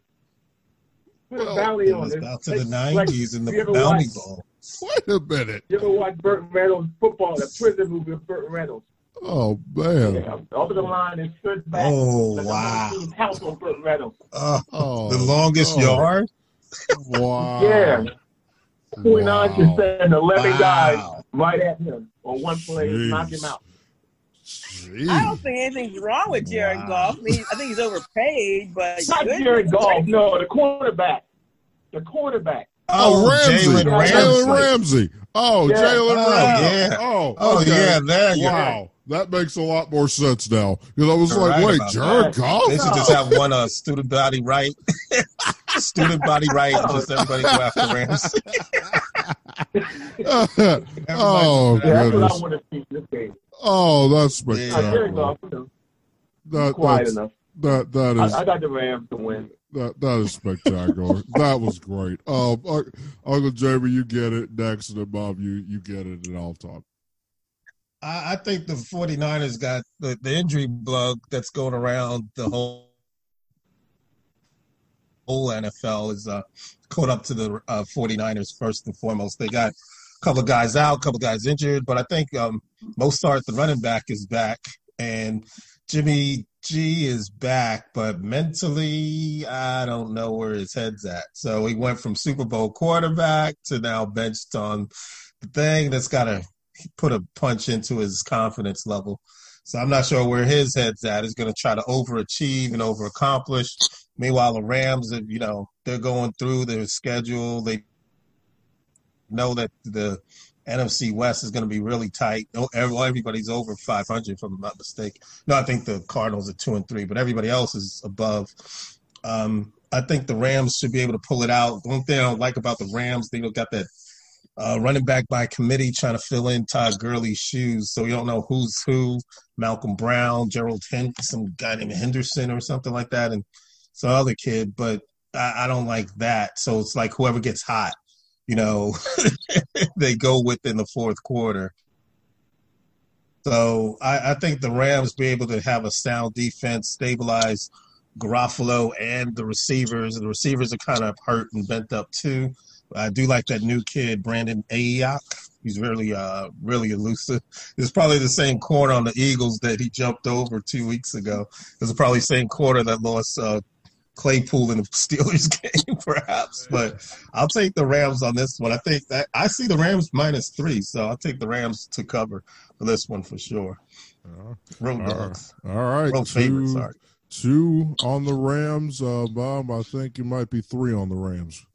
well, Valley on it. Out to the nineties like, in the Bounty ball. Wait a minute. You ever watch Burt Reynolds football, the prison movie of Burt Reynolds? Oh man! Yeah, over the line and stood back. Oh like wow! House on Burt Reynolds. Uh, oh, the longest oh. yard. Wow. yeah. 49 wow. just send 11 wow. guys right at him on one play, knock him out. Jeez. I don't think anything's wrong with Jared wow. Goff. I, mean, I think he's overpaid, but it's not Jared Goff. No, the quarterback. The quarterback. Oh, oh Ramsey. Jalen Ramsey. Jalen Ramsey. Oh, yeah. Jalen oh, Ramsey. Yeah. Oh, oh okay. yeah. There you wow. That makes a lot more sense now. Because I was You're like, right wait, Jared Goff? They should just have one uh, student body right. student body right. Just everybody go after Ramsey. oh, yeah, goodness. That's what I want to see this game. Oh, that's spectacular. Yeah. That, quiet enough. That, that is. I, I got the Rams to win. That that is spectacular. that was great. Um, Uncle Jamie, you get it next, and Bob, you you get it, and I'll talk. I, I think the 49ers got the, the injury bug that's going around the whole whole NFL is uh, caught up to the uh, 49ers first and foremost. They got a couple of guys out, a couple of guys injured, but I think um, Mostert, the running back, is back, and Jimmy G is back, but mentally, I don't know where his head's at. So he went from Super Bowl quarterback to now benched on the thing that's got to put a punch into his confidence level. So I'm not sure where his head's at. He's going to try to overachieve and overaccomplish. Meanwhile, the Rams, you know, they're going through their schedule. They know that the NFC West is going to be really tight. Everybody's over 500, if I'm not mistaken. No, I think the Cardinals are two and three, but everybody else is above. Um, I think the Rams should be able to pull it out. One thing I don't like about the Rams, they got that uh, running back by committee trying to fill in Todd Gurley's shoes. So you don't know who's who. Malcolm Brown, Gerald Hen- some guy named Henderson or something like that, and some other kid. But I, I don't like that. So it's like whoever gets hot you know, they go with in the fourth quarter. So I, I, think the Rams be able to have a sound defense, stabilize Garoppolo and the receivers. The receivers are kind of hurt and bent up too. I do like that new kid, Brandon Aiyuk. He's really, uh, really elusive. It's probably the same corner on the Eagles that he jumped over two weeks ago. It's probably the same corner that lost uh, Claypool in the Steelers game, perhaps. But I'll take the Rams on this one. I think that I see the Rams minus three, so I'll take the Rams to cover for this one for sure. Uh, Road dogs. All right. Road two, favorites, sorry. Two on the Rams. Uh, Bob, I think it might be three on the Rams.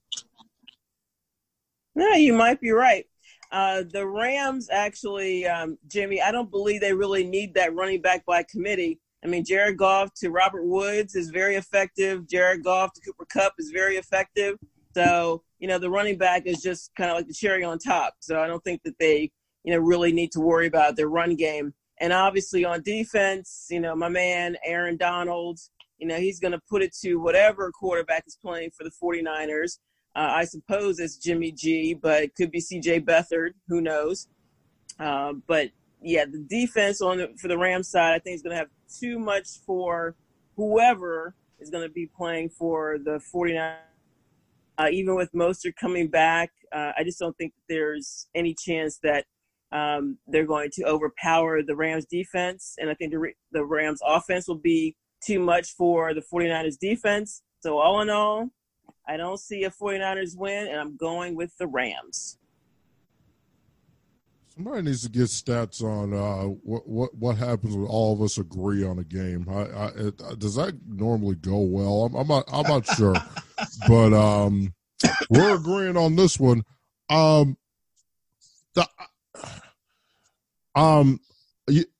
No, you might be right. Uh, the Rams actually, um, Jimmy, I don't believe they really need that running back by committee. I mean, Jared Goff to Robert Woods is very effective. Jared Goff to Cooper Kupp is very effective. So, you know, the running back is just kind of like the cherry on top. So I don't think that they, you know, really need to worry about their run game. And obviously on defense, you know, my man Aaron Donald, you know, he's going to put it to whatever quarterback is playing for the 49ers. Uh, I suppose it's Jimmy G, but it could be CJ Beathard. Who knows? Uh, but yeah, the defense on the, for the Rams side, I think is going to have too much for whoever is going to be playing for the 49. Uh, even with Mostert coming back, uh, I just don't think there's any chance that um, they're going to overpower the Rams defense. And I think the, the Rams offense will be too much for the 49ers defense. So all in all, I don't see a 49ers win, and I'm going with the Rams. Somebody needs to get stats on uh, what what what happens when all of us agree on a game. I, I it, uh, does that normally go well? I'm, I'm not I'm not sure, but um, we're agreeing on this one. Um, the, um,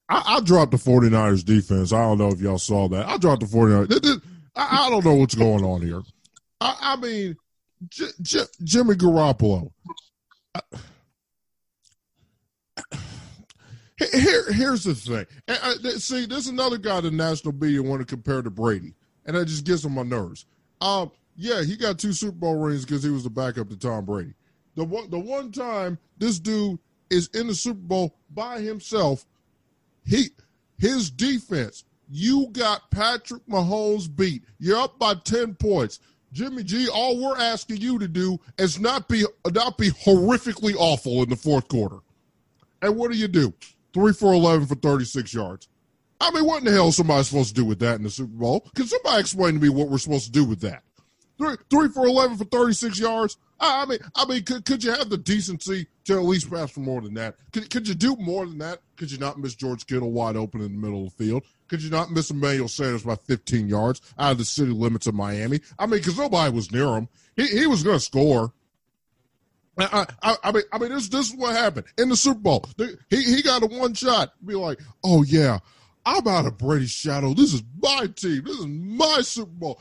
I, I dropped the 49ers defense. I don't know if y'all saw that. I dropped the 49ers. I, I don't know what's going on here. I, I mean, J, J, Jimmy Garoppolo. Here, here's the thing. I, see, there's another guy the national media want to compare to Brady, and that just gets on my nerves. Um, yeah, he got two Super Bowl rings because he was the backup to Tom Brady. The one, the one time this dude is in the Super Bowl by himself, he his defense. You got Patrick Mahomes beat. You're up by ten points. Jimmy G, all we're asking you to do is not be not be horrifically awful in the fourth quarter. And what do you do? Three for eleven for thirty six yards. I mean, what in the hell is somebody supposed to do with that in the Super Bowl? Can somebody explain to me what we're supposed to do with that? Three, three for eleven for thirty six yards. I mean, I mean, could, could you have the decency to at least pass for more than that? Could, could you do more than that? Could you not miss George Kittle wide open in the middle of the field? Could you not miss Emmanuel Sanders by 15 yards out of the city limits of Miami? I mean, because nobody was near him. He, he was going to score. I, I, I, mean, I mean, this this is what happened in the Super Bowl. He he got a one shot. Be like, oh yeah, I'm out of Brady's shadow. This is my team. This is my Super Bowl.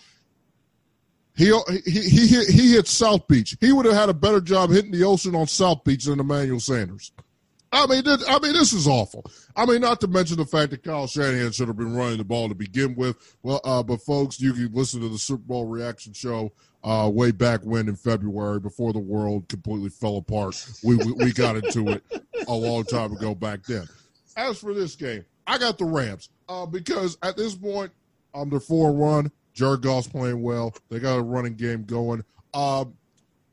He, he, he, hit, he hit South Beach. He would have had a better job hitting the ocean on South Beach than Emmanuel Sanders. I mean, I mean, this is awful. I mean, not to mention the fact that Kyle Shanahan should have been running the ball to begin with. Well, uh, but folks, you can listen to the Super Bowl reaction show uh, way back when in February, before the world completely fell apart. We, we, we got into it a long time ago back then. As for this game, I got the Rams uh, because at this point, um, they're four one. Jared Goff's playing well. They got a running game going. Um,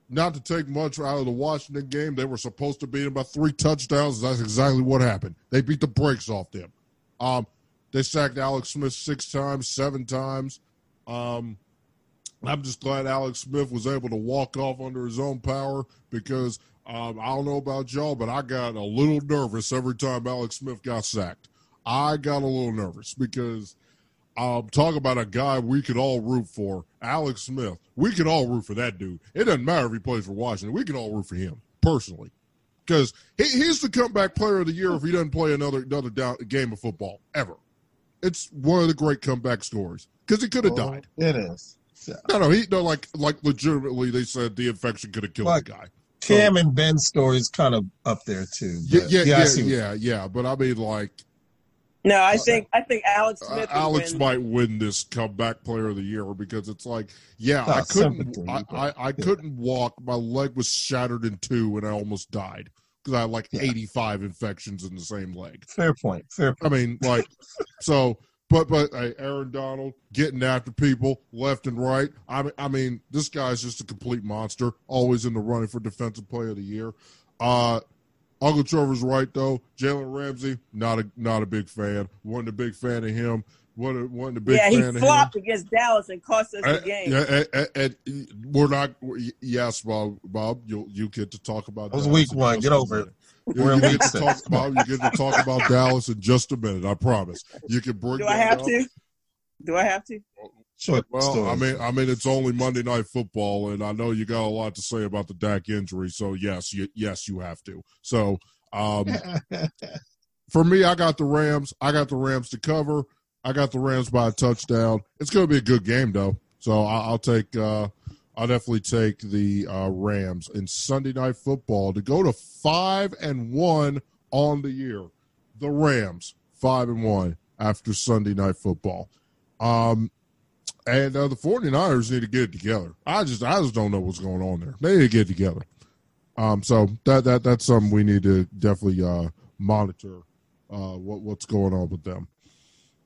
not to take much out of the Washington game, they were supposed to beat them by three touchdowns. That's exactly what happened. They beat the brakes off them. Um, they sacked Alex Smith six times, seven times. Um, I'm just glad Alex Smith was able to walk off under his own power because um, I don't know about y'all, but I got a little nervous every time Alex Smith got sacked. I got a little nervous because um, talk about a guy we could all root for, Alex Smith. We could all root for that dude. It doesn't matter if he plays for Washington. We can all root for him personally because he, he's the comeback player of the year if he doesn't play another another down, game of football ever. It's one of the great comeback stories because he could have died. It is. Yeah. No, no, he no like like legitimately. They said the infection could have killed like, the guy. Cam so, and Ben's story is kind of up there too. Yeah, yeah, yeah, yeah, yeah, yeah. But I mean, like no, I think I think Alex uh, Smith. Uh, Alex win. might win this comeback player of the year because it's like, yeah, I couldn't, I, I, I, couldn't walk. My leg was shattered in two, and I almost died because I had like yeah. eighty-five infections in the same leg. Fair point. Fair. Point. I mean, like, so, but but hey, Aaron Donald getting after people left and right. I mean, I mean, this guy's just a complete monster. Always in the running for defensive player of the year. Uh, Uncle Trevor's right though. Jalen Ramsey, not a not a big fan. wasn't a big fan of him. wasn't, wasn't a big yeah, fan he flopped against Dallas and cost us the game. Yeah, and, and, and, we're not. Yes, Bob. Bob, you you get to talk about. That was week one. Get over it. You, you get to talk about you get to talk about Dallas in just a minute. I promise. You can bring. Do I have up. to? Do I have to? Short well, story. I mean, I mean, it's only Monday Night Football, and I know you got a lot to say about the Dak injury. So yes, you, yes, you have to. So um, for me, I got the Rams. I got the Rams to cover. I got the Rams by a touchdown. It's going to be a good game though. So I, will take. Uh, I'll definitely take the uh, Rams in Sunday Night Football to go to five and one on the year. The Rams five and one after Sunday Night Football. Um, and uh, the 49ers need to get together. I just I just don't know what's going on there. They need to get together. Um, so that that that's something we need to definitely uh, monitor uh, what what's going on with them.